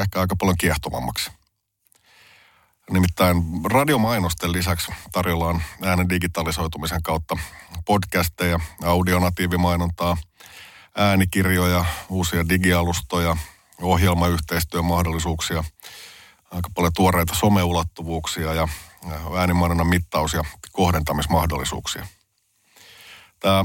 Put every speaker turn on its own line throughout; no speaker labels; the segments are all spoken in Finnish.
ehkä aika paljon kiehtovammaksi. Nimittäin radiomainosten lisäksi tarjolla on äänen digitalisoitumisen kautta podcasteja, audionatiivimainontaa, äänikirjoja, uusia digialustoja, ohjelmayhteistyömahdollisuuksia, aika paljon tuoreita someulottuvuuksia ja äänimainonnan mittaus- ja kohdentamismahdollisuuksia. Tämä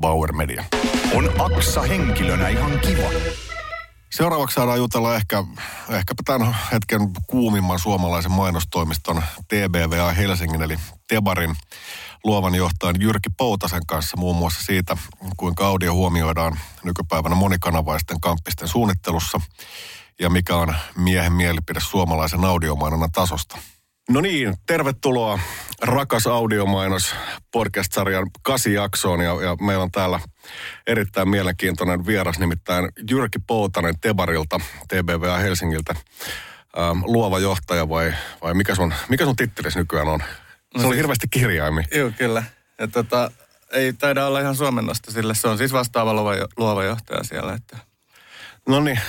Bauer Media.
On Aksa henkilönä ihan kiva.
Seuraavaksi saadaan jutella ehkä, ehkäpä tämän hetken kuumimman suomalaisen mainostoimiston TBVA Helsingin eli Tebarin luovan johtajan Jyrki Poutasen kanssa muun muassa siitä, kuinka audio huomioidaan nykypäivänä monikanavaisten kamppisten suunnittelussa ja mikä on miehen mielipide suomalaisen audiomainonnan tasosta. No niin, tervetuloa Rakas audiomainos podcast-sarjan kasi jaksoon ja, ja meillä on täällä erittäin mielenkiintoinen vieras, nimittäin Jyrki Poutanen Tebarilta, TBVA Helsingiltä. Ähm, luova johtaja vai, vai mikä, sun, mikä sun tittelis nykyään on? Se
No
oli
siis-
hirveästi kirjaimia.
Joo, kyllä. Ja tota, ei taida olla ihan suomennosta sille. Se on siis vastaava luova, luova johtaja siellä. Että.
No niin,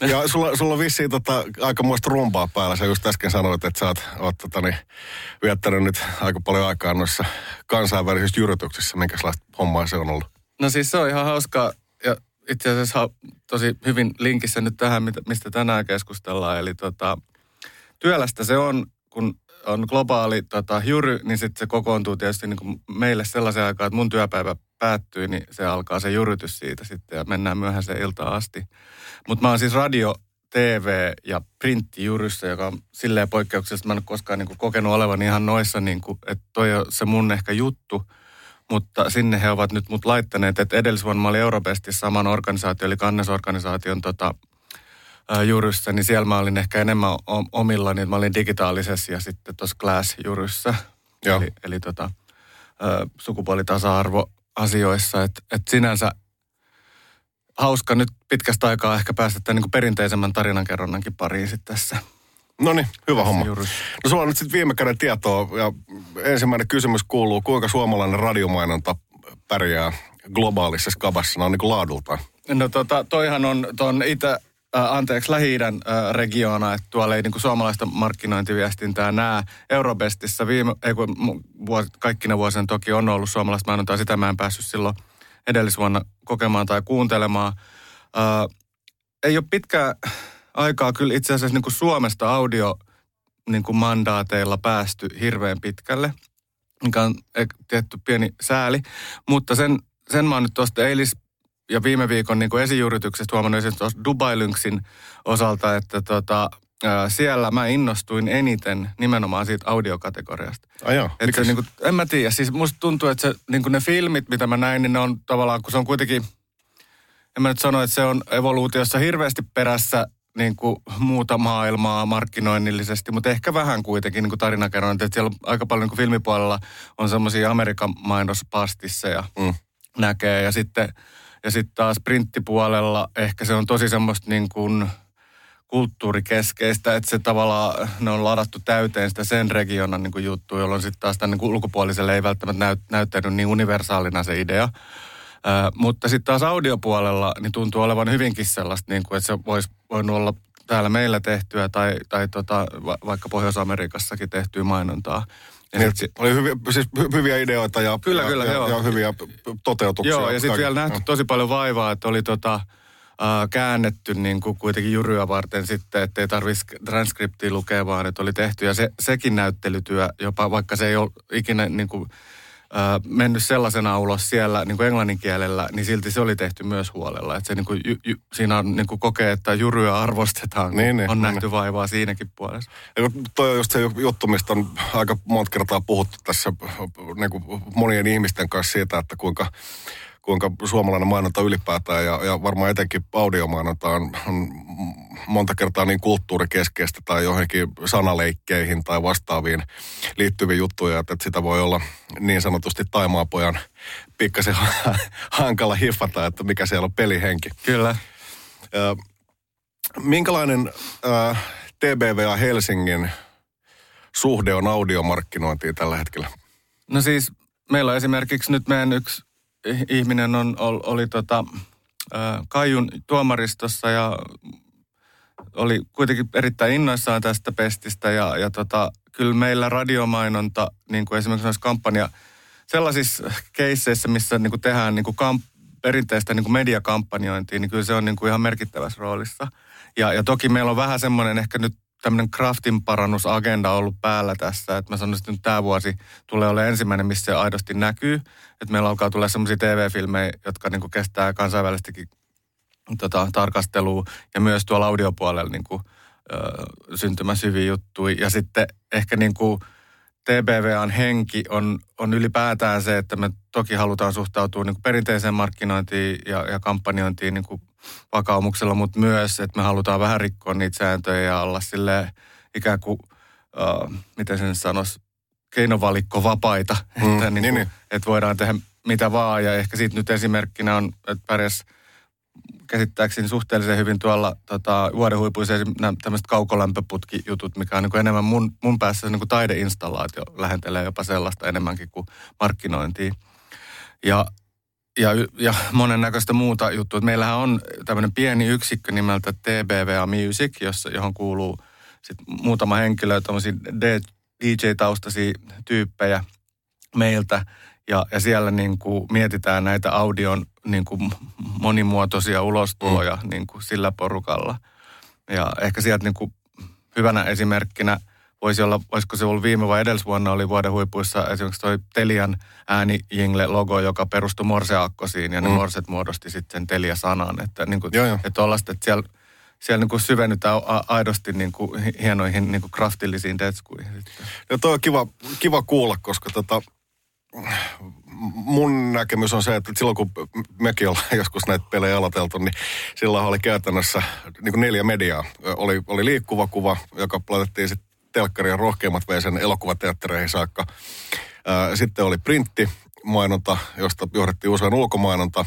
ja sulla, sulla on vissiin tota, aika muista rumpaa päällä. Sä just äsken sanoit, että sä oot, oot tota, niin, viettänyt nyt aika paljon aikaa noissa kansainvälisissä jyrytyksissä. Minkälaista hommaa se on ollut?
No siis se on ihan hauskaa ja itse asiassa tosi hyvin linkissä nyt tähän, mistä tänään keskustellaan. Eli tota, työlästä se on, kun on globaali tota, jury, niin sitten se kokoontuu tietysti niin kuin meille sellaisen aikaan, että mun työpäivä päättyy, niin se alkaa se jurytys siitä sitten ja mennään myöhäiseen iltaan asti. Mutta mä oon siis radio, TV ja printtijuryssä, joka on silleen poikkeuksellista. Mä en ole koskaan niin kuin kokenut olevani ihan noissa, niin kuin, että toi on se mun ehkä juttu. Mutta sinne he ovat nyt mut laittaneet, että edellisvuonna mä olin Eurobestissa saman organisaation, eli kannesorganisaation tota, ää, juryssä, niin siellä mä olin ehkä enemmän o- omillani, että mä olin digitaalisessa ja sitten tuossa Glass-juryssä.
Joo.
Eli, eli tota, sukupuolitasa-arvo asioissa, että et sinänsä hauska nyt pitkästä aikaa ehkä päästä tämän niin perinteisemmän tarinankerronnankin pariin sitten tässä.
No niin, hyvä homma. No sulla on nyt sitten viime käden tietoa ja ensimmäinen kysymys kuuluu, kuinka suomalainen radiomainonta pärjää globaalissa skabassa noin niin kuin laadultaan?
No tota, toihan on tuon itä, äh, anteeksi, Lähi-idän äh, regioona, että tuolla ei niinku suomalaista markkinointiviestintää näe. Eurobestissä viime, ei kun vuos, kaikkina vuosina toki on ollut suomalaista mainontaa, sitä mä en päässyt silloin edellisvuonna kokemaan tai kuuntelemaan. Äh, ei ole pitkää aikaa kyllä itse asiassa niinku Suomesta audio niinku mandaateilla päästy hirveän pitkälle, mikä on eh, tietty pieni sääli. Mutta sen, sen mä oon nyt tuosta eilis ja viime viikon niin kuin esiyrityksestä huomannut esimerkiksi tuossa Dubai Lynxin osalta, että tota, siellä mä innostuin eniten nimenomaan siitä audiokategoriasta.
Ai joo,
Et se, niin kuin, en mä tiedä, siis musta tuntuu, että se, niin kuin ne filmit, mitä mä näin, niin ne on tavallaan, kun se on kuitenkin, en mä nyt sano, että se on evoluutiossa hirveästi perässä niin kuin muuta maailmaa markkinoinnillisesti, mutta ehkä vähän kuitenkin niin kuin tarinakerronta, että siellä on aika paljon niin kuin filmipuolella on semmoisia Amerikan mainospastisseja
Mm.
näkee ja sitten, ja sitten taas printtipuolella ehkä se on tosi semmoista niin kuin kulttuurikeskeistä, että se tavallaan, ne on ladattu täyteen sitä sen regionan niin juttu, jolloin sitten taas tämän niin ulkopuoliselle ei välttämättä näyt, näyttänyt niin universaalina se idea. Ö, mutta sitten taas audiopuolella niin tuntuu olevan hyvinkin sellaista, niin kuin, että se voisi voinut olla täällä meillä tehtyä tai, tai tota, va, vaikka Pohjois-Amerikassakin tehtyä mainontaa.
Niin, sit, oli hyviä, siis hyviä ideoita ja,
kyllä,
ja,
kyllä,
ja,
joo.
ja hyviä toteutuksia.
Joo, ja sitten vielä nähty tosi paljon vaivaa, että oli tota, äh, käännetty niin kuin kuitenkin juryä varten sitten, ettei tarvitsisi transkriptia lukea, vaan että oli tehty. Ja se, sekin näyttelytyö, jopa vaikka se ei ole ikinä niin kuin, mennyt sellaisena ulos siellä niin kuin englannin kielellä, niin silti se oli tehty myös huolella. Että se niin kuin, ju, ju, siinä on niin kuin kokee, että juryä arvostetaan,
Niin, niin,
on
niin.
nähty vaivaa siinäkin puolessa.
Ja toi on just se juttu, mistä on aika monta kertaa puhuttu tässä niin kuin monien ihmisten kanssa siitä, että kuinka, kuinka suomalainen mainonta ylipäätään ja, ja varmaan etenkin audiomainonta on, on monta kertaa niin kulttuurikeskeistä tai johonkin sanaleikkeihin tai vastaaviin liittyviä juttuja, että sitä voi olla niin sanotusti taimaapojan pikkasen hankala hiffata, että mikä siellä on pelihenki.
Kyllä.
Minkälainen äh, TBVA Helsingin suhde on audiomarkkinointiin tällä hetkellä?
No siis meillä on esimerkiksi nyt meidän yksi ihminen on, oli, oli tota, Kaijun tuomaristossa ja oli kuitenkin erittäin innoissaan tästä pestistä ja, ja tota, kyllä meillä radiomainonta, niin kuin esimerkiksi noissa kampanja, sellaisissa keisseissä, missä niin kuin tehdään niin kuin kamp, perinteistä niin kuin mediakampanjointia, niin kyllä se on niin kuin ihan merkittävässä roolissa. Ja, ja toki meillä on vähän semmoinen ehkä nyt tämmöinen craftin parannusagenda ollut päällä tässä, että mä sanoisin, että nyt tämä vuosi tulee olemaan ensimmäinen, missä se aidosti näkyy. Että meillä alkaa tulla semmoisia TV-filmejä, jotka niin kuin kestää kansainvälistäkin tota, tarkastelua ja myös tuolla audiopuolella niin kuin, ö, syntymässä hyviä juttuja. Ja sitten ehkä niin kuin TBVAn henki on, on ylipäätään se, että me toki halutaan suhtautua niin kuin perinteiseen markkinointiin ja, ja kampanjointiin niin kuin vakaumuksella, mutta myös, että me halutaan vähän rikkoa niitä sääntöjä ja olla sille ikään kuin, uh, miten sen sanoisi, keinovalikko vapaita.
Mm,
että,
niin,
niin kuin,
niin.
että voidaan tehdä mitä vaan ja ehkä siitä nyt esimerkkinä on, että pärjäs käsittääkseni suhteellisen hyvin tuolla tota, vuodenhuipuissa tämmöiset kaukolämpöputkijutut, mikä on niin kuin enemmän mun, mun päässä niin kuin taideinstallaatio lähentelee jopa sellaista enemmänkin kuin markkinointia. Ja, ja, ja monennäköistä muuta juttua. Meillähän on tämmöinen pieni yksikkö nimeltä TBVA Music, jossa, johon kuuluu sit muutama henkilö, tämmöisiä DJ-taustaisia tyyppejä meiltä. Ja, ja siellä niin kuin mietitään näitä audion niin kuin monimuotoisia ulostuloja mm. niin kuin sillä porukalla. Ja ehkä sieltä niin kuin hyvänä esimerkkinä voisi olla, olisiko se ollut viime vai edellisvuonna oli vuoden huipuissa esimerkiksi toi Telian ääni Jingle logo, joka perustui morseakkosiin ja ne
Mm.
morset muodosti sitten Telia-sanan. Että, niin kuin,
Joo, joo.
että, että siellä, siellä niin kuin syvennytään aidosti niin kuin hi- hienoihin niin kuin kraftillisiin detskuihin. Sitten.
Ja toi on kiva, kiva kuulla, koska tota, mun näkemys on se, että silloin kun mekin ollaan joskus näitä pelejä aloiteltu, niin silloin oli käytännössä niin kuin neljä mediaa. Oli, oli liikkuva kuva, joka laitettiin sitten telkkaria rohkeimmat vei sen elokuvateattereihin saakka. Sitten oli printti, mainonta, josta johdettiin usein ulkomainonta.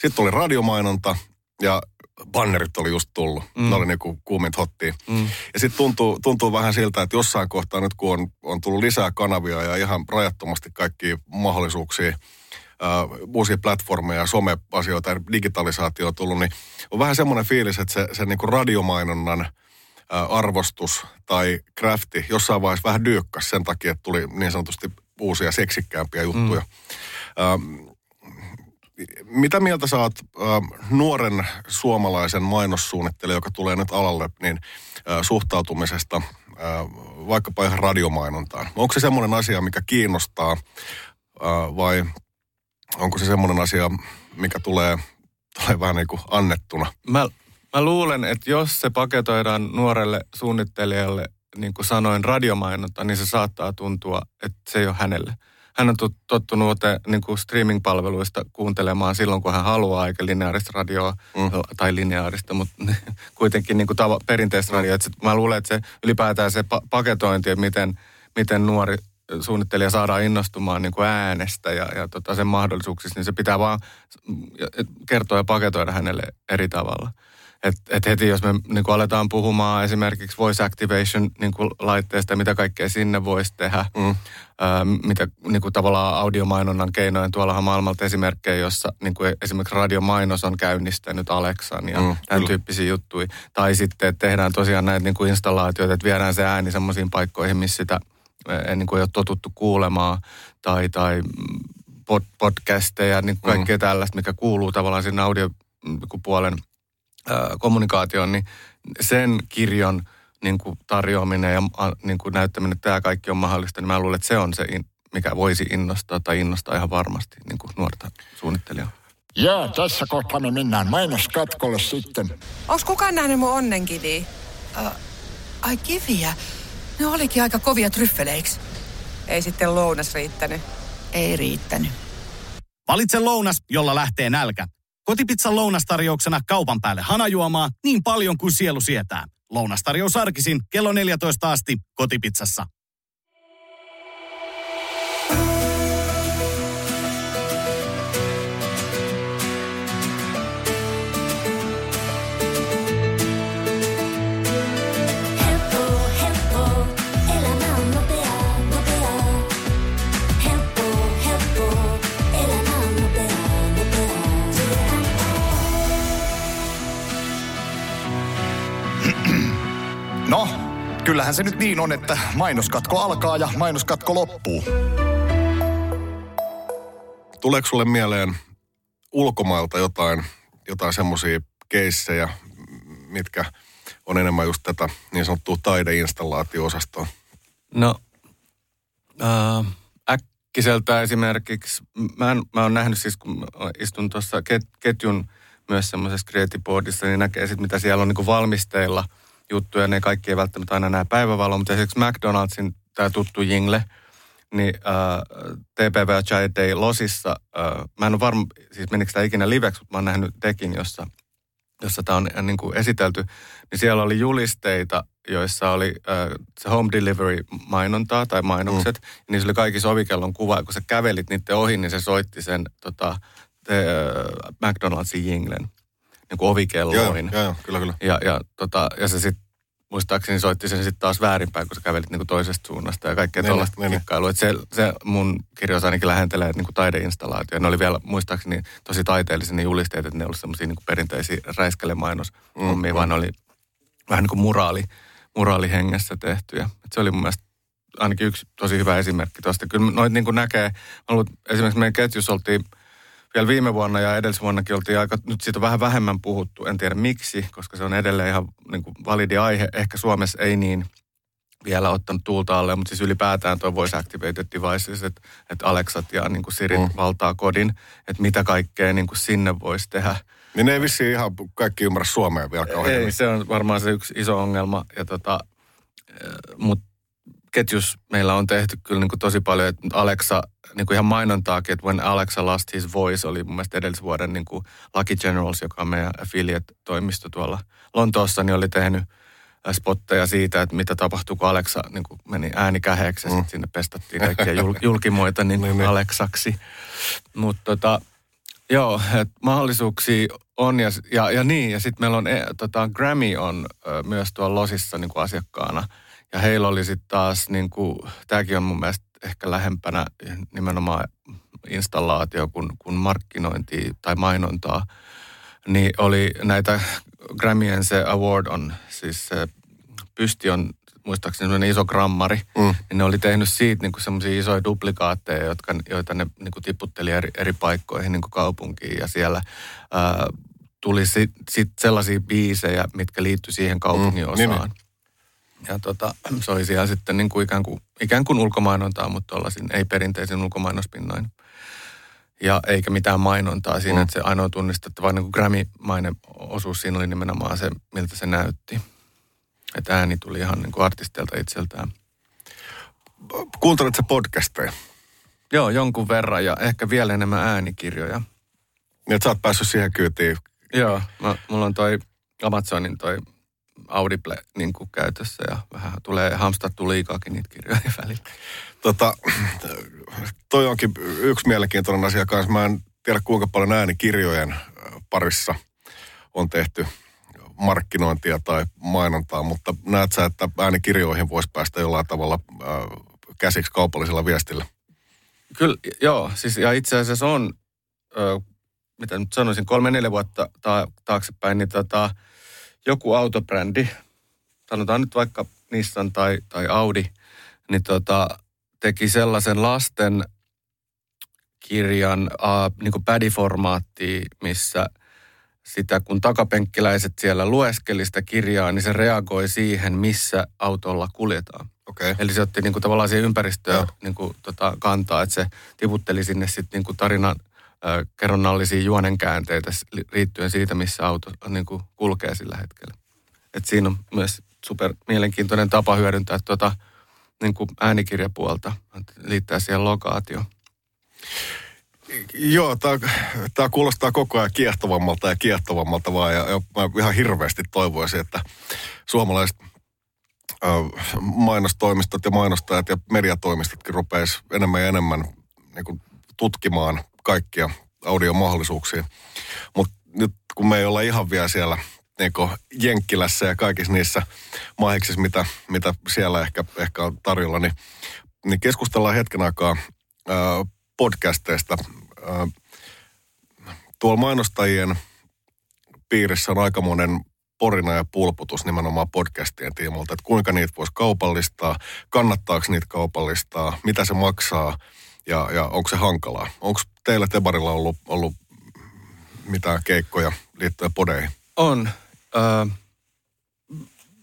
Sitten oli radiomainonta ja bannerit oli just tullut. Mm. Ne oli niinku kuuminta hottia.
Mm.
Ja sitten tuntuu, tuntuu vähän siltä, että jossain kohtaa nyt kun on, on tullut lisää kanavia ja ihan rajattomasti kaikkia mahdollisuuksia, ää, uusia platformeja, someasioita ja digitalisaatio on tullut, niin on vähän semmoinen fiilis, että se, se niinku radiomainonnan ää, arvostus tai crafti jossain vaiheessa vähän dyykkäs sen takia, että tuli niin sanotusti uusia seksikkäämpiä juttuja. Mm. Ähm, mitä mieltä oot äh, nuoren suomalaisen mainossuunnittelijan, joka tulee nyt alalle, niin äh, suhtautumisesta äh, vaikkapa ihan radiomainontaan? Onko se semmoinen asia, mikä kiinnostaa äh, vai onko se semmoinen asia, mikä tulee, tulee vähän niin kuin annettuna?
Mä, mä luulen, että jos se paketoidaan nuorelle suunnittelijalle, niin kuin sanoin, radiomainonta, niin se saattaa tuntua, että se ei ole hänelle. Hän on tot- tottunut niin kuin streaming-palveluista kuuntelemaan silloin, kun hän haluaa, eikä lineaarista radioa,
Mm.
tai lineaarista, mutta kuitenkin niin kuin tava, perinteistä radioa. Et mä luulen, että se ylipäätään se pa- paketointi, että miten, miten nuori suunnittelija saadaan innostumaan niin kuin äänestä ja, ja tota sen mahdollisuuksista, niin se pitää vaan kertoa ja paketoida hänelle eri tavalla. Et, et heti jos me niin kuin aletaan puhumaan esimerkiksi voice activation niin kuin laitteesta, mitä kaikkea sinne voisi tehdä, mm. ää, mitä niin kuin tavallaan audiomainonnan keinoin, tuollahan maailmalta esimerkkejä, jossa niin kuin esimerkiksi radiomainos on käynnistänyt Alexan ja mm, tämän kyllä. tyyppisiä juttuja. Tai sitten, että tehdään tosiaan näitä niin kuin installaatioita, että viedään se ääni semmoisiin paikkoihin, missä sitä niin kuin ei ole totuttu kuulemaan, tai, tai pod, podcasteja, niin kuin kaikkea mm. tällaista, mikä kuuluu tavallaan sinne audiopuolen – kommunikaatioon, niin sen kirjon niin kuin tarjoaminen ja niin kuin näyttäminen, että tämä kaikki on mahdollista, niin mä luulen, että se on se, mikä voisi innostaa tai innostaa ihan varmasti niin kuin nuorta suunnittelijaa.
Joo, tässä kohtaa me mennään mainoskatkolle sitten.
Onko kukaan nähnyt mun onnenkiviä? Uh, ai kiviä? Ne olikin aika kovia tryffeleiksi. Ei sitten lounas riittänyt.
Ei riittänyt.
Valitse lounas, jolla lähtee nälkä. Kotipizzan lounastarjouksena kaupan päälle hanajuomaa niin paljon kuin sielu sietää. Lounastarjous arkisin kello 14 asti kotipizzassa.
Kyllähän se nyt niin on, että mainoskatko alkaa ja mainoskatko loppuu.
Tuleeko sulle mieleen ulkomailta jotain, jotain semmoisia keissejä, mitkä on enemmän just tätä niin sanottua taideinstallaatio-osastoa?
No, äh, äkkiseltä esimerkiksi, mä, en, mä oon nähnyt siis, kun istun tuossa ket, ketjun myös semmoisessa creative boardissa, niin näkee sitten, mitä siellä on niin valmisteilla – juttuja, ne kaikki ei välttämättä aina näe päivävaloa, mutta esimerkiksi McDonaldsin tämä tuttu jingle, niin äh, TPV Chai Day Losissa, äh, mä en ole varma, siis menikö tämä ikinä liveksi, mutta mä oon nähnyt tekin, jossa, jossa tämä on äh, niin kuin esitelty, niin siellä oli julisteita, joissa oli äh, se home delivery mainontaa tai mainokset, mm. ja niissä oli kaikki sovikellon kuva, ja kun sä kävelit niiden ohi, niin se soitti sen tota, te, äh, McDonaldsin jinglen niin kuin ovikelloihin.
Joo, joo, kyllä, kyllä.
Ja, ja, tota, ja se sitten muistaakseni soitti sen sitten taas väärinpäin, kun sä kävelit niin kuin toisesta suunnasta ja kaikkea niin, tuollaista niin, kikkailua. Että se, se mun kirjoissa ainakin lähentelee niin kuin taideinstallaatio. Ne oli vielä muistaakseni tosi taiteellisia ne julisteet, että ne olivat semmoisia niin perinteisiä räiskelemainos mm, mm. vaan ne oli vähän niin kuin muraali, muraalihengessä tehtyjä. Et se oli mun mielestä ainakin yksi tosi hyvä esimerkki tuosta. Kyllä noit niin kuin näkee, ollut, esimerkiksi meidän ketjussa oltiin – vielä viime vuonna ja edellisvuonnakin oltiin aika, nyt siitä on vähän vähemmän puhuttu, en tiedä miksi, koska se on edelleen ihan niin kuin validi aihe. Ehkä Suomessa ei niin vielä ottanut tuulta alle, mutta siis ylipäätään tuo voice activated devices, että, että Alexat ja niin kuin Siri mm. valtaa kodin, että mitä kaikkea niin kuin sinne voisi tehdä.
Niin ne ei vissiin ihan kaikki ymmärrä suomea vielä kauhean.
Ei, se on varmaan se yksi iso ongelma, ja tota, mutta ketjus meillä on tehty kyllä niin kuin tosi paljon, että Alexa, niin kuin ihan mainontaakin, että When Alexa Lost His Voice oli mun mielestä edellisvuoden niin kuin Lucky Generals, joka on meidän affiliate-toimisto tuolla Lontoossa, niin oli tehnyt äh, spotteja siitä, että mitä tapahtui, kun Alexa niin kuin meni ääni käheeksi ja mm. sinne pestattiin kaikkia jul, julkimoita niin niin, niin. Alexaksi. Mutta tota, joo, että mahdollisuuksia on ja, ja, ja niin, ja sitten meillä on, e, tota, Grammy on ö, myös tuolla Losissa niin kuin asiakkaana – ja heillä oli sitten taas, niin kuin, tämäkin on mun mielestä ehkä lähempänä nimenomaan installaatio kuin, kuin markkinointi tai mainontaa, niin oli näitä Grammyen se award on, siis se pysti on muistaakseni sellainen iso grammari, mm. niin ne oli tehnyt siitä niin semmoisia isoja duplikaatteja, jotka, joita ne niin kuin tiputteli eri, eri paikkoihin niin kuin kaupunkiin ja siellä ää, tuli sitten sit sellaisia biisejä, mitkä liittyi siihen kaupungin mm. osaan. Niin, niin ja tota, se oli siellä sitten niin kuin ikään, kuin, ikään kuin ulkomainontaa, mutta tuollaisin ei-perinteisen ulkomainospinnoin. Ja eikä mitään mainontaa siinä, mm. että se ainoa tunnistettava niin kuin Grammy-mainen osuus siinä oli nimenomaan se, miltä se näytti. Että ääni tuli ihan niin kuin artistilta itseltään.
Kuunteletko podcasteja?
Joo, jonkun verran ja ehkä vielä enemmän äänikirjoja.
Niin, että sä oot päässyt siihen kyytiin.
Joo, mä, mulla on toi Amazonin toi Audible niin kuin käytössä ja vähän tulee hamstattu liikaakin niitä kirjoja välillä.
Tota, toi onkin yksi mielenkiintoinen asia kanssa. Mä en tiedä kuinka paljon äänikirjojen parissa on tehty markkinointia tai mainontaa, mutta näet sä, että äänikirjoihin voisi päästä jollain tavalla äh, käsiksi kaupallisella viestillä?
Kyllä, joo. Siis, ja itse asiassa on, ö, mitä nyt sanoisin, kolme-neljä vuotta ta- taaksepäin, niin tota, joku autobrändi, sanotaan nyt vaikka Nissan tai, tai Audi, niin tota, teki sellaisen lasten kirjan äh, niin kuin pädiformaattiin, missä sitä, kun takapenkkiläiset siellä lueskeli sitä kirjaa, niin se reagoi siihen, missä autolla kuljetaan.
Okei.
Eli se otti niin kuin tavallaan siihen ympäristöön niin kuin, tota, kantaa, että se tiputteli sinne sitten niin kuin tarinan kerronnallisia juonenkäänteitä liittyen siitä, missä auto niin kuin kulkee sillä hetkellä. Et siinä on myös super mielenkiintoinen tapa hyödyntää tuota, niin kuin äänikirjapuolta, liittää siihen lokaatio.
Joo, tämä kuulostaa koko ajan kiehtovammalta ja kiehtovammalta vaan. Ja, ja mä ihan hirveästi toivoisin, että suomalaiset ö, mainostoimistot ja mainostajat ja mediatoimistotkin rupeaisi enemmän ja enemmän niin kuin, tutkimaan kaikkia audiomahdollisuuksia. Mutta nyt kun me ei olla ihan vielä siellä niin Jenkkilässä ja kaikissa niissä maihiksissa, mitä, mitä siellä ehkä, ehkä on tarjolla, niin, niin keskustellaan hetken aikaa ö, podcasteista. Ö, tuolla mainostajien piirissä on aikamoinen porina ja pulputus nimenomaan podcastien tiimoilta, että kuinka niitä voisi kaupallistaa, kannattaako niitä kaupallistaa, mitä se maksaa ja, ja onko se hankalaa. Onko teillä Tebarilla ollut, ollut mitään keikkoja liittyen podeihin?
On. Ö,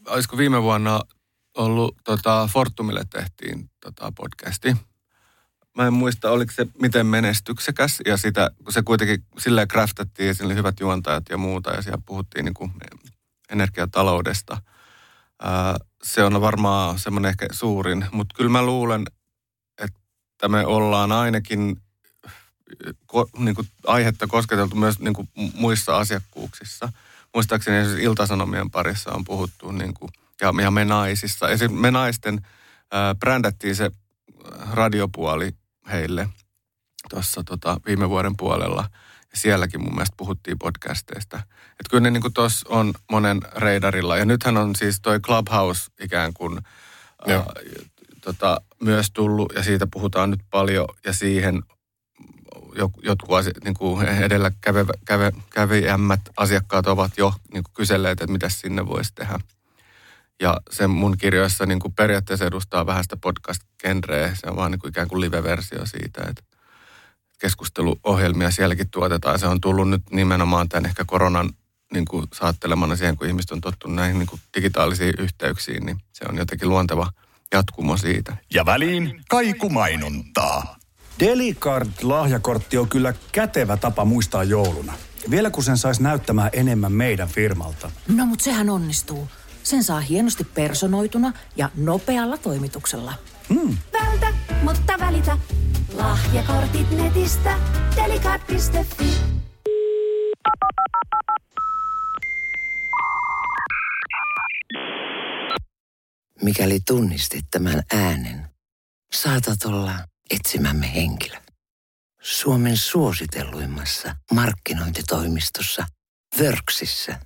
olisiko viime vuonna ollut, tota, Fortumille tehtiin tota, podcasti. Mä en muista, oliko se miten menestyksekäs. Ja sitä, kun se kuitenkin silleen craftattiin ja siinä oli hyvät juontajat ja muuta. Ja siellä puhuttiin niin kuin energiataloudesta. Ö, se on varmaan semmoinen ehkä suurin. Mutta kyllä mä luulen, että me ollaan ainakin ko, niin kuin aihetta kosketeltu myös niin kuin muissa asiakkuuksissa. Muistaakseni esimerkiksi Iltasanomien parissa on puhuttu niin kuin, ja, ja me naisissa. Esimerkiksi me naisten ää, brändättiin se radiopuoli heille tuossa tota, viime vuoden puolella. Ja sielläkin mun mielestä puhuttiin podcasteista. Että kyllä ne niin tuossa on monen reidarilla. Ja nythän on siis toi Clubhouse ikään kuin ää, tota, myös tullut ja siitä puhutaan nyt paljon ja siihen jotkut asi, niin kuin edellä käve, käve, kävijämmät asiakkaat ovat jo niin kuin kyselleet, että mitä sinne voisi tehdä. Ja se mun kirjoissa niin kuin periaatteessa edustaa vähän sitä podcast-genreä. Se on vaan niin kuin ikään kuin live-versio siitä, että keskusteluohjelmia sielläkin tuotetaan. Se on tullut nyt nimenomaan tämän ehkä koronan niin kuin saattelemana siihen, kun ihmiset on tottunut näihin niin kuin digitaalisiin yhteyksiin, niin se on jotenkin luonteva jatkumo siitä.
Ja väliin kaikumainontaa.
Delicard-lahjakortti on kyllä kätevä tapa muistaa jouluna. Vielä kun sen saisi näyttämään enemmän meidän firmalta.
No mut sehän onnistuu. Sen saa hienosti personoituna ja nopealla toimituksella.
Vältä, mutta välitä. Lahjakortit netistä. Delicard.fi.
Mikäli tunnistit tämän äänen, saatat olla etsimämme henkilö. Suomen suositelluimmassa markkinointitoimistossa Worksissä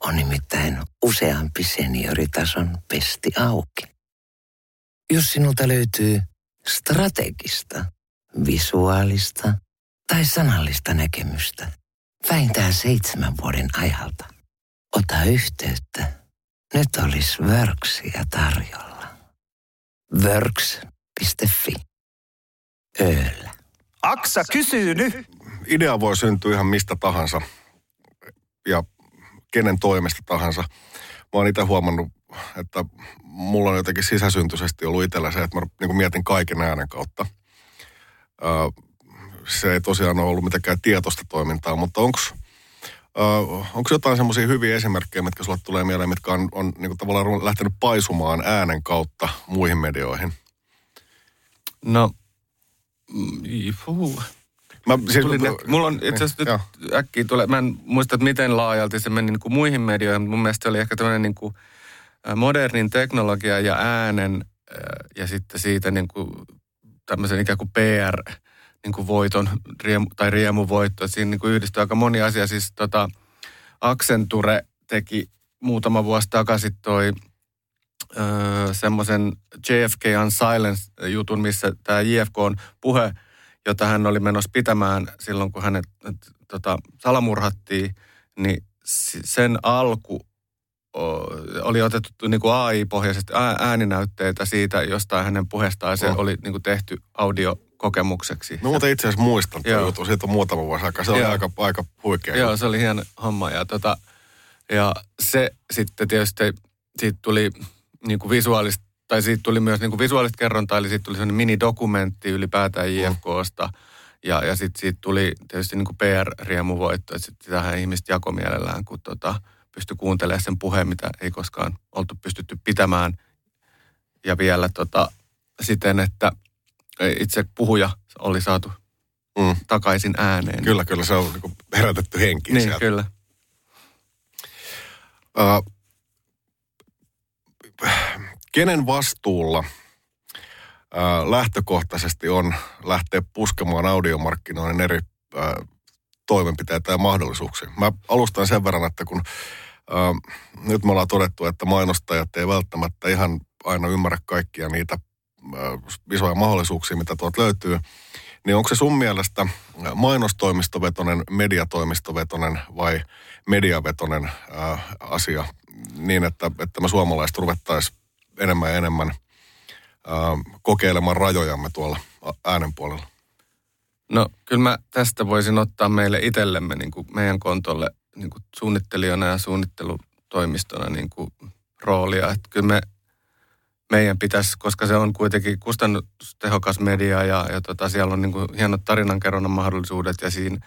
on nimittäin useampi senioritason pesti auki. Jos sinulta löytyy strategista, visuaalista tai sanallista näkemystä vähintään seitsemän vuoden ajalta, ota yhteyttä. Nyt olisi Worksia tarjolla. Works.fi. Ööllä.
Aksa kysyy nyt.
idea voi syntyä ihan mistä tahansa ja kenen toimesta tahansa. Mä oon itse huomannut, että mulla on jotenkin sisäsyntyisesti ollut itsellä se, että mä niin mietin kaiken äänen kautta. Se ei tosiaan ole ollut mitenkään tietoista toimintaa, mutta onko onko jotain semmoisia hyviä esimerkkejä, mitkä sulle tulee mieleen, mitkä on, on niin tavallaan ru- lähtenyt paisumaan äänen kautta muihin medioihin?
No, mm, puh.
Mä, siis,
Tuli, ne- mulla on itse asiassa
Joo.
nyt äkkiä tulee, mä en muista, että miten laajalti se meni niin kuin muihin medioihin. Mun mielestä se oli ehkä tämmöinen niin kuin modernin teknologia ja äänen ja sitten siitä niin kuin tämmöisen ikään kuin PR niin kuin voiton riemu, tai riemuvoitto. Siinä niin kuin yhdistyy aika moni asia. Siis tota, Accenture teki muutama vuosi takaisin toi öö, semmoisen JFK on Silence-jutun, missä tämä JFK on puhe, jota hän oli menossa pitämään silloin, kun hänet tota, salamurhattiin, niin sen alku oli otettu niin kuin AI-pohjaisesti ää- ääninäytteitä siitä jostain hänen puheestaan. Se
Oh.
oli niin kuin tehty audiokokemukseksi.
Mä muuten itse asiassa muistan tuon jutun, siitä on muutama vuosi aikaa. Se oli aika, aika huikea.
Joo, se oli hieno homma. Ja, tota, ja se sitten tietysti, siitä tuli niin kuin visuaalista, tai siitä tuli myös niin kuin visuaalista kerrontaa, eli siitä tuli sellainen minidokumentti ylipäätään JFKsta. Ja, ja sitten siitä tuli tietysti niin kuin PR-riemuvoitto, että sit sitähän ihmiset jako mielellään, kun tota, pystyi kuuntelemaan sen puheen, mitä ei koskaan oltu pystytty pitämään. Ja vielä tota, siten, että itse puhuja oli saatu
Mm.
takaisin ääneen.
Kyllä, kyllä se on niin herätetty henki
Niin,
sieltä.
kyllä.
Ö, kenen vastuulla ö, lähtökohtaisesti on lähteä puskemaan audiomarkkinoinnin eri ö, toimenpiteitä ja mahdollisuuksia? Mä alustan sen verran, että kun ö, nyt me ollaan todettu, että mainostajat ei välttämättä ihan aina ymmärrä kaikkia niitä isoja mahdollisuuksia, mitä tuolta löytyy, niin onko se sun mielestä mainostoimistovetonen, mediatoimistovetonen vai mediavetonen asia niin, että, että me suomalaiset ruvettaisiin enemmän ja enemmän kokeilemaan rajojamme tuolla äänen puolella?
No kyllä mä tästä voisin ottaa meille itsellemme niin kuin meidän kontolle niin kuin suunnittelijana ja suunnittelutoimistona niin kuin roolia. Että kyllä me, meidän pitäisi, koska se on kuitenkin kustannustehokas media ja, ja tota, siellä on niin kuin hienot tarinankerronnan mahdollisuudet ja siinä,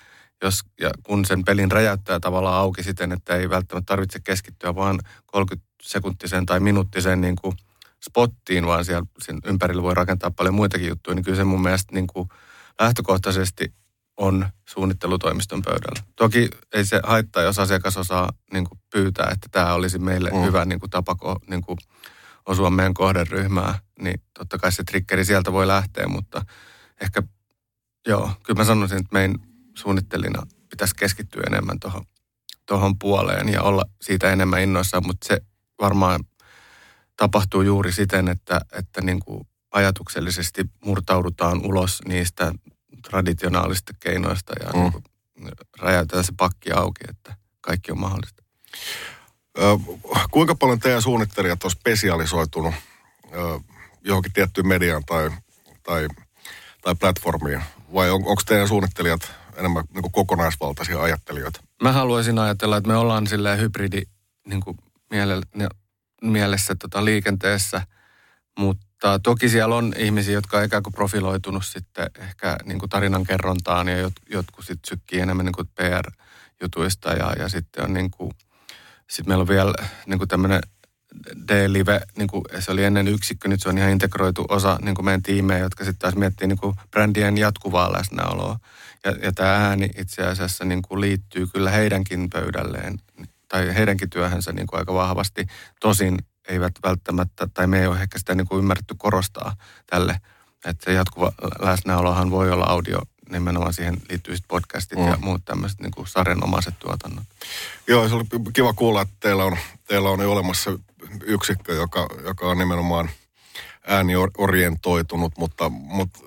jos, ja kun sen pelin räjäyttää tavallaan auki siten, että ei välttämättä tarvitse keskittyä vaan 30 sekuntiseen tai minuuttiseen niin kuin spottiin, vaan siellä sen ympärillä voi rakentaa paljon muitakin juttuja, niin kyllä se mun mielestä niin kuin lähtökohtaisesti on suunnittelutoimiston pöydällä. Toki ei se haittaa, jos asiakas osaa niin kuin pyytää, että tämä olisi meille
Mm.
hyvä niin kuin tapa niin kuin osua meidän kohderyhmää, niin totta kai se triggeri sieltä voi lähteä, mutta ehkä joo, kyllä mä sanoisin, että meidän suunnittelina pitäisi keskittyä enemmän tuohon tohon puoleen ja olla siitä enemmän innoissaan, mutta se varmaan tapahtuu juuri siten, että, että niin kuin ajatuksellisesti murtaudutaan ulos niistä traditionaalista keinoista ja
Mm.
niin kuin räjäytetään se pakki auki, että kaikki on mahdollista.
Kuinka paljon teidän suunnittelijat on spesialisoitunut johonkin tiettyyn mediaan tai, tai, tai platformiin? Vai on, onko teidän suunnittelijat enemmän niin kokonaisvaltaisia ajattelijoita?
Mä haluaisin ajatella, että me ollaan silleen hybridi niin kuin miele, mielessä tota, liikenteessä, mutta toki siellä on ihmisiä, jotka on ikään kuin profiloitunut sitten ehkä niin kuin tarinan kerrontaan ja jot, jotkut sitten sykkii enemmän niin kuin PR-jutuista ja, ja sitten on niin kuin, sitten meillä on vielä niin kuin tämmöinen D-live, niin kuin se oli ennen yksikkö, nyt se on ihan integroitu osa niin kuin meidän tiimejä, jotka sitten taas miettii niin kuin brändien jatkuvaa läsnäoloa. Ja, ja tämä ääni itse asiassa niin kuin liittyy kyllä heidänkin pöydälleen tai heidänkin työhönsä niin kuin aika vahvasti. Tosin eivät välttämättä, tai me ei ole ehkä sitä niin kuin ymmärretty korostaa tälle, että se jatkuva läsnäolohan voi olla audio, nimenomaan siihen liittyy podcastit mm. ja muut tämmöiset niin kuin sarjanomaiset tuotannot.
Joo, se oli kiva kuulla, että teillä on, teillä on jo olemassa yksikkö, joka, joka on nimenomaan ääniorientoitunut, mutta, mutta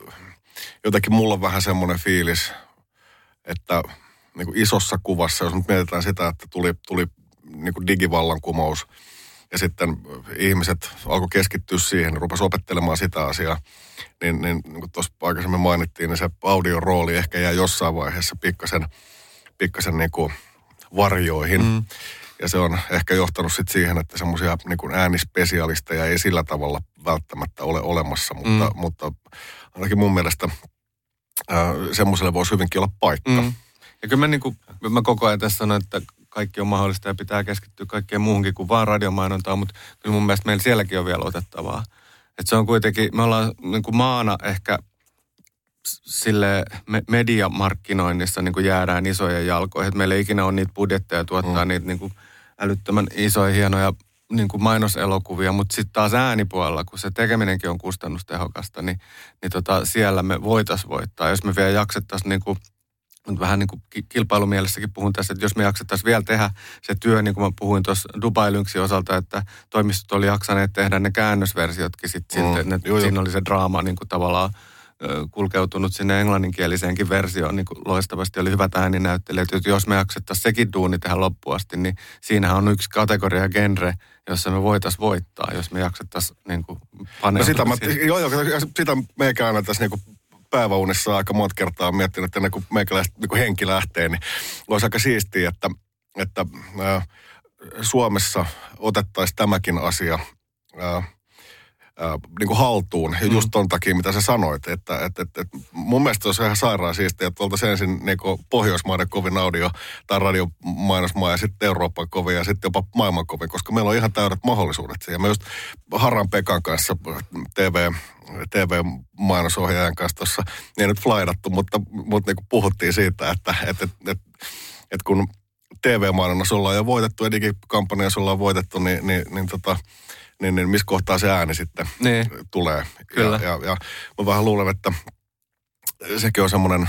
jotenkin mulla on vähän semmoinen fiilis, että niin kuin isossa kuvassa, jos nyt mietitään sitä, että tuli, tuli niin kuin digivallankumous ja sitten ihmiset alkoi keskittyä siihen, rupesi opettelemaan sitä asiaa, niin, niin, niin kuin tuossa aikaisemmin mainittiin, niin se audion rooli ehkä jää jossain vaiheessa pikkasen, pikkasen niin kuin varjoihin. Mm. Ja se on ehkä johtanut sitten siihen, että semmoisia niin äänispesialisteja ei sillä tavalla välttämättä ole olemassa, mutta, mm. mutta ainakin mun mielestä ää, semmoiselle voisi hyvinkin olla paikka.
Mm. Ja kyllä mä, niin kuin, mä koko ajan tässä sanon, että kaikki on mahdollista ja pitää keskittyä kaikkeen muuhunkin kuin vaan radiomainontaan, mutta kyllä mun mielestä meillä sielläkin on vielä otettavaa. Että se on kuitenkin, me ollaan niin kuin maana ehkä sille me- mediamarkkinoinnissa niin kuin jäädään isojen jalkoihin. Että meillä ei ikinä ole niitä budjetteja tuottaa mm. niitä niin kuin älyttömän isoja, hienoja niin kuin mainoselokuvia, mutta sitten taas äänipuolella, kun se tekeminenkin on kustannustehokasta, niin, niin tota, siellä me voitaisiin voittaa. Jos me vielä jaksettaisiin niin kuin Mutta vähän niin kuin ki- kilpailumielessäkin puhun tässä, että jos me jaksettaisiin vielä tehdä se työ, niin kuin mä puhuin tuossa Dubai Lynxin osalta, että toimistot oli jaksaneet tehdä ne käännösversiotkin sitten,
Mm,
että ne,
joo, joo.
siinä oli se draama niin kuin tavallaan kulkeutunut sinne englanninkieliseenkin versioon niin kuin loistavasti. Oli hyvät ääninäyttelijät. Että Jos me jaksettaisiin sekin duuni tehdä loppuun asti, niin siinähän on yksi kategoria genre, jossa me voitaisiin voittaa, jos me jaksettaisiin niin kuin
No sitä, mä,
siihen.
joo, joo, sitä meikä aina tässä niinku päiväunissa aika monta kertaa miettinyt, että ennen kuin meikäläistä niinku henki lähtee, niin olisi aika siistiä, että, että ää, Suomessa otettaisiin tämäkin asia ää, ää, niin kuin haltuun. Ja just ton takia, mitä sä sanoit. Että, että, että, että mun mielestä olisi ihan sairaan siistiä, että oltaisiin ensin niin Pohjoismaiden kovin audio- tai radiomainosmaa ja sitten Euroopan kovin ja sitten jopa maailman kovin, koska meillä on ihan täydet mahdollisuudet siihen. Me just Haran Pekan kanssa TV, TV-mainosohjaajan kanssa tuossa, ei nyt flaidattu, mutta, mutta niin kuin puhuttiin siitä, että, että, että, että, että kun TV-mainonnassa ollaan jo voitettu ja digikampanjassa ollaan voitettu, niin, niin, niin, tota, niin, niin missä kohtaa se ääni sitten
Niin.
tulee.
Kyllä.
Ja, ja, ja mä vähän luulen, että sekin on semmoinen,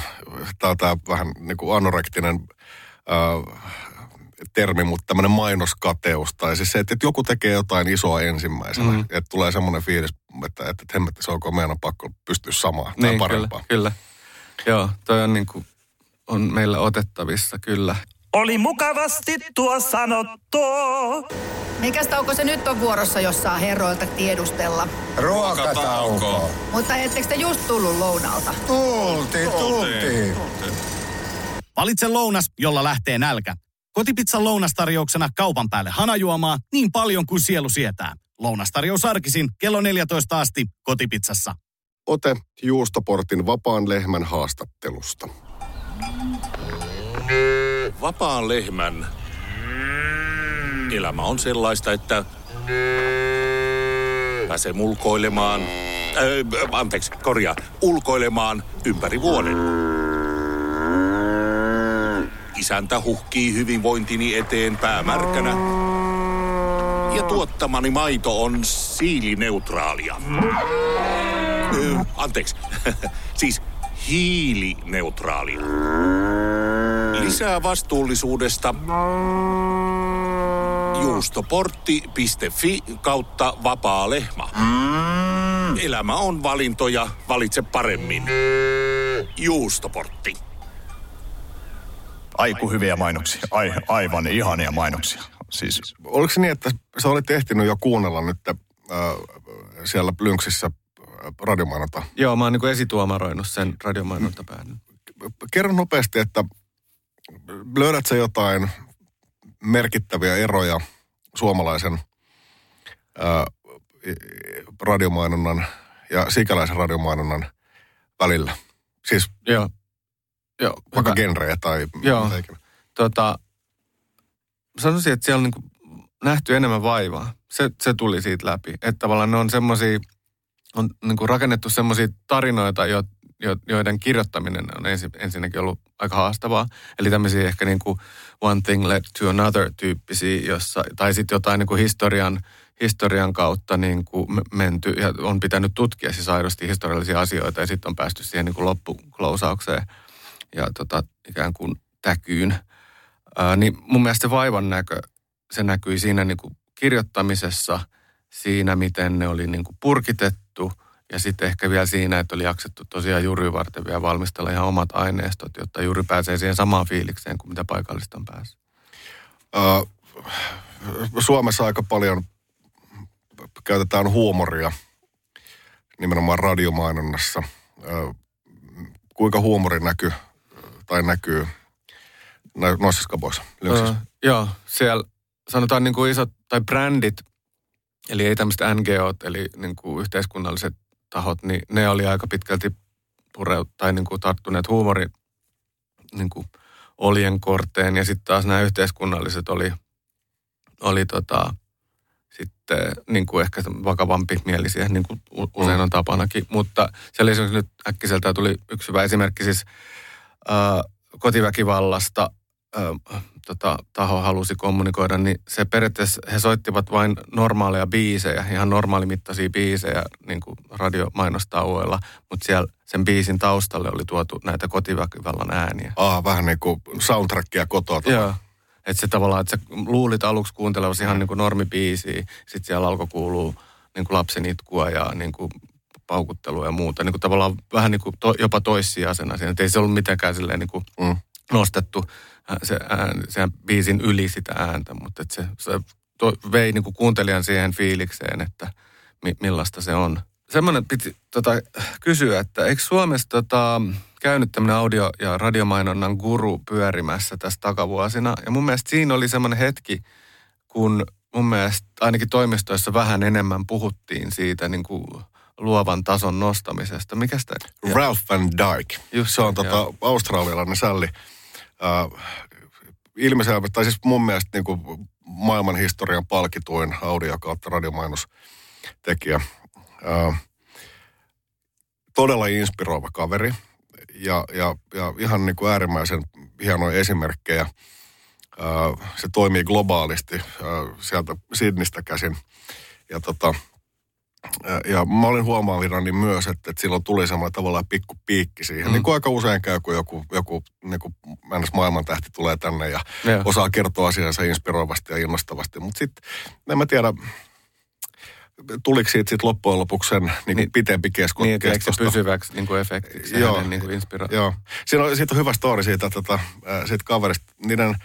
tää on tää vähän niin kuin anorektinen äh, termi, mutta tämmöinen mainoskateus. Tai siis se, että, että joku tekee jotain isoa ensimmäisenä.
Mhm.
Mm. Että tulee semmoinen fiilis, että, että, että hemmetti, se onko meidän on pakko pystyä samaan tai
Niin,
parempaa.
kyllä, kyllä. Joo, toi on, niin kuin, on meillä otettavissa, kyllä.
Oli mukavasti tuo sanottu.
Mikäs tauko se nyt on vuorossa, jos saa herroilta tiedustella?
Ruokatauko.
Mutta ettekö te just tullut lounalta?
Tultiin, tultiin.
Valitse lounas, jolla lähtee nälkä. Kotipizzan lounastarjouksena kaupan päälle hanajuomaa niin paljon kuin sielu sietää. Lounastarjous arkisin kello 14 asti kotipizzassa.
Ote Juustoportin vapaan lehmän haastattelusta.
Vapaan lehmän elämä on sellaista, että pääsee mulkoilemaan, öö, anteeksi, korjaa, ulkoilemaan ympäri vuoden. Isäntä huhkii hyvinvointini eteen päämärkänä. Ja tuottamani maito on siilineutraalia. Öö, anteeksi, siis hiilineutraalia. Lisää vastuullisuudesta juustoportti.fi kautta vapaa lehmä. Elämä on valintoja, valitse paremmin. Juustoportti.
Aiku hyviä mainoksia. Ai, aivan ihania mainoksia. Siis
Oliko se niin, että sä olit ehtinyt jo kuunnella nyt äh, siellä Lynksissä äh, radiomainonta?
Joo, mä oon niin esituomaroinut sen radiomainontapään.
Kerro nopeasti, että löydät sä jotain merkittäviä eroja suomalaisen ää, radiomainonnan ja sikäläisen radiomainonnan välillä? Siis
Joo. Joo,
vaikka
hyvä.
genrejä tai
Joo.
mitä ikinä.
Tota, sanoisin, että siellä on niin nähty enemmän vaivaa. Se, se tuli siitä läpi. Että tavallaan ne on semmoisia, on niin kuin rakennettu semmoisia tarinoita, jo, jo, joiden kirjoittaminen on ensi, ensinnäkin ollut aika haastavaa. Eli tämmöisiä ehkä niin kuin one thing led to another tyyppisiä, jossa, tai sitten jotain niin kuin historian, historian kautta niin kuin me- menty ja on pitänyt tutkia siis aidosti historiallisia asioita ja sitten on päästy siihen niin kuin loppuklousaukseen ja tota, ikään kuin täkyyn. Ää, niin mun mielestä se vaivan näkö, se näkyi siinä niin kuin kirjoittamisessa, siinä miten ne oli niin kuin purkitettu ja sitten ehkä vielä siinä, että oli jaksettu tosiaan juuri varten vielä valmistella ihan omat aineistot, jotta juuri pääsee siihen samaan fiilikseen kuin mitä paikallista on päässyt.
Ää, Suomessa aika paljon käytetään huumoria nimenomaan radiomainonnassa. Kuinka huumori näkyy tai näkyy nä- noissa skaboissa?
Joo, siellä sanotaan niin kuin isot, tai brändit, eli ei tämmöiset NGOt, eli niin kuin yhteiskunnalliset tahot, niin ne oli aika pitkälti pureut, tai niin kuin tarttuneet huumorin niin kuin oljen korteen, ja sitten taas nämä yhteiskunnalliset oli, oli tota, sitten niin kuin ehkä vakavampi mielisiä, niin kuin usein on tapanakin. Mutta siellä esimerkiksi nyt äkkiseltään tuli yksi hyvä esimerkki siis ää, kotiväkivallasta. Ö, tota, taho halusi kommunikoida, niin se periaatteessa he soittivat vain normaaleja biisejä, ihan normaalimittaisia biisejä niin kuin radiomainostauoilla, mutta siellä sen biisin taustalle oli tuotu näitä kotiväkivallan ääniä.
Ah, vähän niin kuin soundtrackia kotoa.
Joo. Että se tavallaan, että sä luulit aluksi kuuntelevasi ihan niin kuin normibiisiä, sitten siellä alkoi kuulua niin kuin lapsen itkua ja niin kuin paukuttelua ja muuta. Niin kuin tavallaan vähän niin kuin to, jopa toissijaisena siinä. Et ei se ollut mitenkään silleen niin kuin
mm.
nostettu se ään, sen biisin yli sitä ääntä, mutta se, se to, vei niin kuin kuuntelijan siihen fiilikseen, että mi, millaista se on. Semmoinen piti tota, kysyä, että eikö Suomessa tota, käynyt tämmöinen audio- ja radiomainonnan guru pyörimässä tässä takavuosina. Ja mun mielestä siinä oli semmoinen hetki, kun mun mielestä ainakin toimistoissa vähän enemmän puhuttiin siitä niin kuin luovan tason nostamisesta. Mikä sitä?
Ralph Van Dyke.
Just
se on
joo.
tota, australialainen sälli. Uh, ilmiselvä, tai siis mun mielestä niin kuin maailman historian palkituin audio kautta radiomainostekijä. Uh, todella inspiroiva kaveri ja, ja, ja ihan niin kuin äärimmäisen hienoja esimerkkejä. Uh, se toimii globaalisti uh, sieltä Sydneystä käsin. Ja tota, ja, mä olin huomaavinani myös, että, että silloin tuli semmoinen tavallaan pikku piikki siihen. Mm. Niin kuin aika usein käy, kun joku, joku niin kuin maailmantähti tulee tänne ja
Joo.
osaa kertoa asiansa inspiroivasti ja innostavasti. Mutta sitten, en mä tiedä, tuliko siitä sitten loppujen lopuksi sen niin kuin pitempi kesku,
Niin, että eikö se
kestosta?
pysyväksi niin kuin efektiksi,
Joo.
hänen niin kuin inspira-
Joo. Siinä on, siitä on hyvä story siitä, tota, siitä kaverista. Niiden,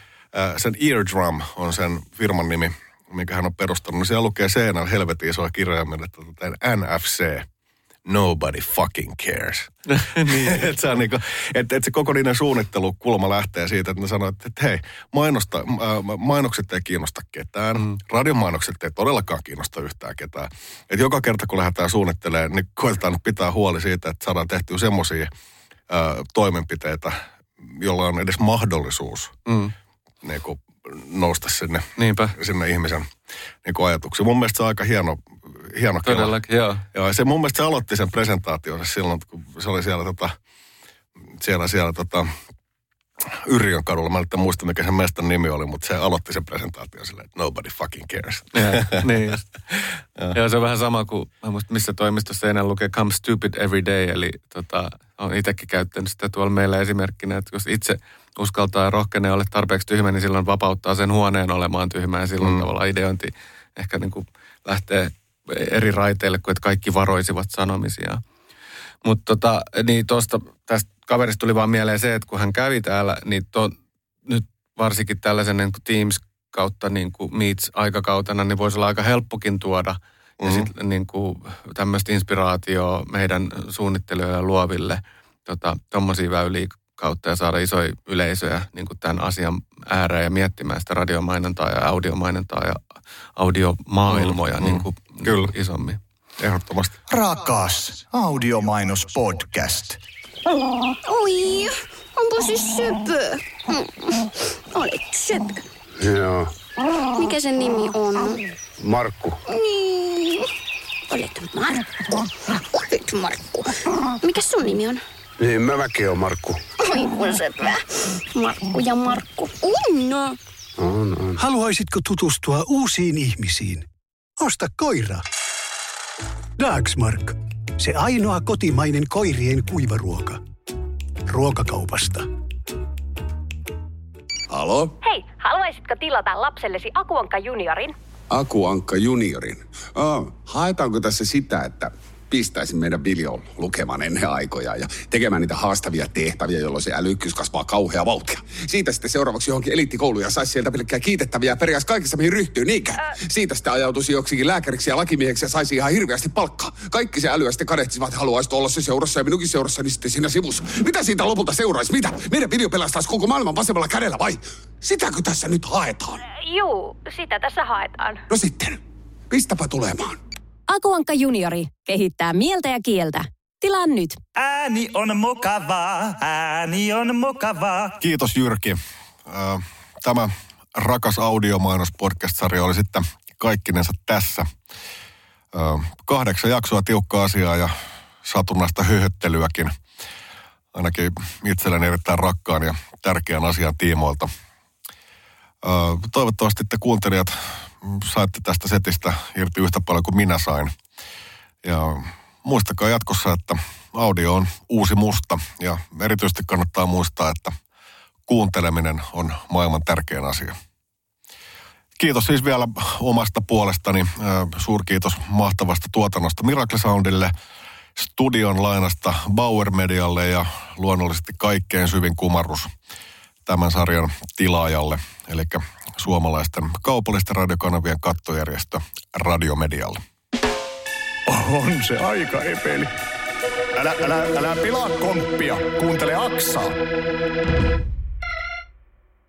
sen Eardrum on sen firman nimi, minkä hän on perustanut. Niin siellä lukee seinällä helvetin isoa kirjaimella, että tota, NFC. Nobody fucking cares. niin. et se, on niinku, et, et se koko niiden suunnittelukulma lähtee siitä, että ne sanoo, että, että hei, mainosta, äh, mainokset ei kiinnosta ketään. Mm. Radiomainokset ei todellakaan kiinnosta yhtään ketään. Et joka kerta, kun lähdetään suunnittelemaan, niin koitetaan pitää huoli siitä, että saadaan tehtyä semmoisia toimenpiteitä, jolla on edes mahdollisuus
Mm.
niin kuin, nousta sinne,
Niinpä.
sinne ihmisen niin kuin ajatuksiin. Mun mielestä se on aika hieno, hieno kela.
Todellakin, joo.
Joo, ja se mun mielestä se aloitti sen presentaationsa silloin, kun se oli siellä, tota, siellä, siellä tota, Yrjön kadulla. Mä en muista, mikä sen mestan nimi oli, mutta se aloitti sen presentaation silleen, että nobody fucking cares.
Ja, niin just. Joo, se on vähän sama kuin, mä muistan, missä toimistossa enää lukee come stupid every day, eli tota, on itsekin käyttänyt sitä tuolla meillä esimerkkinä, että jos itse uskaltaa ja rohkenee olla tarpeeksi tyhmä, niin silloin vapauttaa sen huoneen olemaan tyhmä ja silloin mm. tavallaan ideointi ehkä niin kuin lähtee eri raiteille, kuin että kaikki varoisivat sanomisia. Mutta tota, niin tuosta, tästä kaverista tuli vaan mieleen se, että kun hän kävi täällä, niin to, nyt varsinkin tällaisen niin kuin Teams kautta niin kuin Meets-aikakautena, niin voisi olla aika helppokin tuoda mm-hmm. ja sitten niin kuin tämmöistä inspiraatioa meidän suunnittelijoille ja luoville tota, tommosia väyliä kautta ja saada isoja yleisöjä niin kuin tämän asian ääreen ja miettimään sitä radiomainontaa ja audiomainontaa ja audiomaailmoja
Mm,
niin
mm.
kuin,
Kyllä.
isommin.
Ehdottomasti.
Rakas audiomainos podcast.
Oi, onpa siis söpö. Mm. Olet söpö.
Joo.
Mikä sen nimi on?
Markku.
Niin. Olet Markku. Olet Markku. Mikä sun nimi on?
Niin, mä mäkin on Markku.
Oi kun. Markku ja Markku. Unno.
On, on.
Haluaisitko tutustua uusiin ihmisiin? Osta koira. Dagsmark. Se ainoa kotimainen koirien kuivaruoka. Ruokakaupasta.
Halo?
Hei, haluaisitko tilata lapsellesi Akuankka juniorin?
Aku Ankka juniorin. Oh, haetaanko tässä sitä, että pistäisin meidän Biljon lukemaan ennen aikoja ja tekemään niitä haastavia tehtäviä, jolloin se älykkyys kasvaa kauhea vauhtia. Siitä sitten seuraavaksi johonkin eliittikouluun ja saisi sieltä pelkkää kiitettäviä ja periaisi kaikessa mihin ryhtyy, niinkö? Siitä sitten ajautuisi joksikin lääkäriksi ja lakimieheksi ja saisi ihan hirveästi palkkaa. Kaikki se älyä sitten kadehtisivat, että haluaisit olla se seurassa ja minunkin seurassani sitten siinä sivussa. Mitä siitä lopulta seuraisi? Mitä? Meidän video pelastaisi koko maailman vasemmalla kädellä vai? Sitäkö tässä nyt haetaan?
Juu, sitä tässä haetaan.
No sitten, pistäpä tulemaan.
Akuankka juniori kehittää mieltä ja kieltä. Tilaa nyt.
Ääni on mukavaa, ääni on mukavaa.
Kiitos Jyrki. Tämä rakas audiomainos podcast-sarja oli sitten kaikkinensa tässä. Kahdeksan jaksoa tiukkaa asiaa ja satunnaista höhöttelyäkin. Ainakin itselleni erittäin rakkaan ja tärkeän asian tiimoilta. Toivottavasti te kuuntelijat saitte tästä setistä irti yhtä paljon kuin minä sain. Ja muistakaa jatkossa, että audio on uusi musta ja erityisesti kannattaa muistaa, että kuunteleminen on maailman tärkein asia. Kiitos siis vielä omasta puolestani. Suurkiitos mahtavasta tuotannosta Miracle Soundille, studion lainasta Bauer Medialle ja luonnollisesti kaikkein syvin kumarrus tämän sarjan tilaajalle, eli suomalaisten kaupallisten radiokanavien kattojärjestö Radiomedialle.
On se aika epeli. Älä, älä, älä pilaa komppia, kuuntele Aksaa.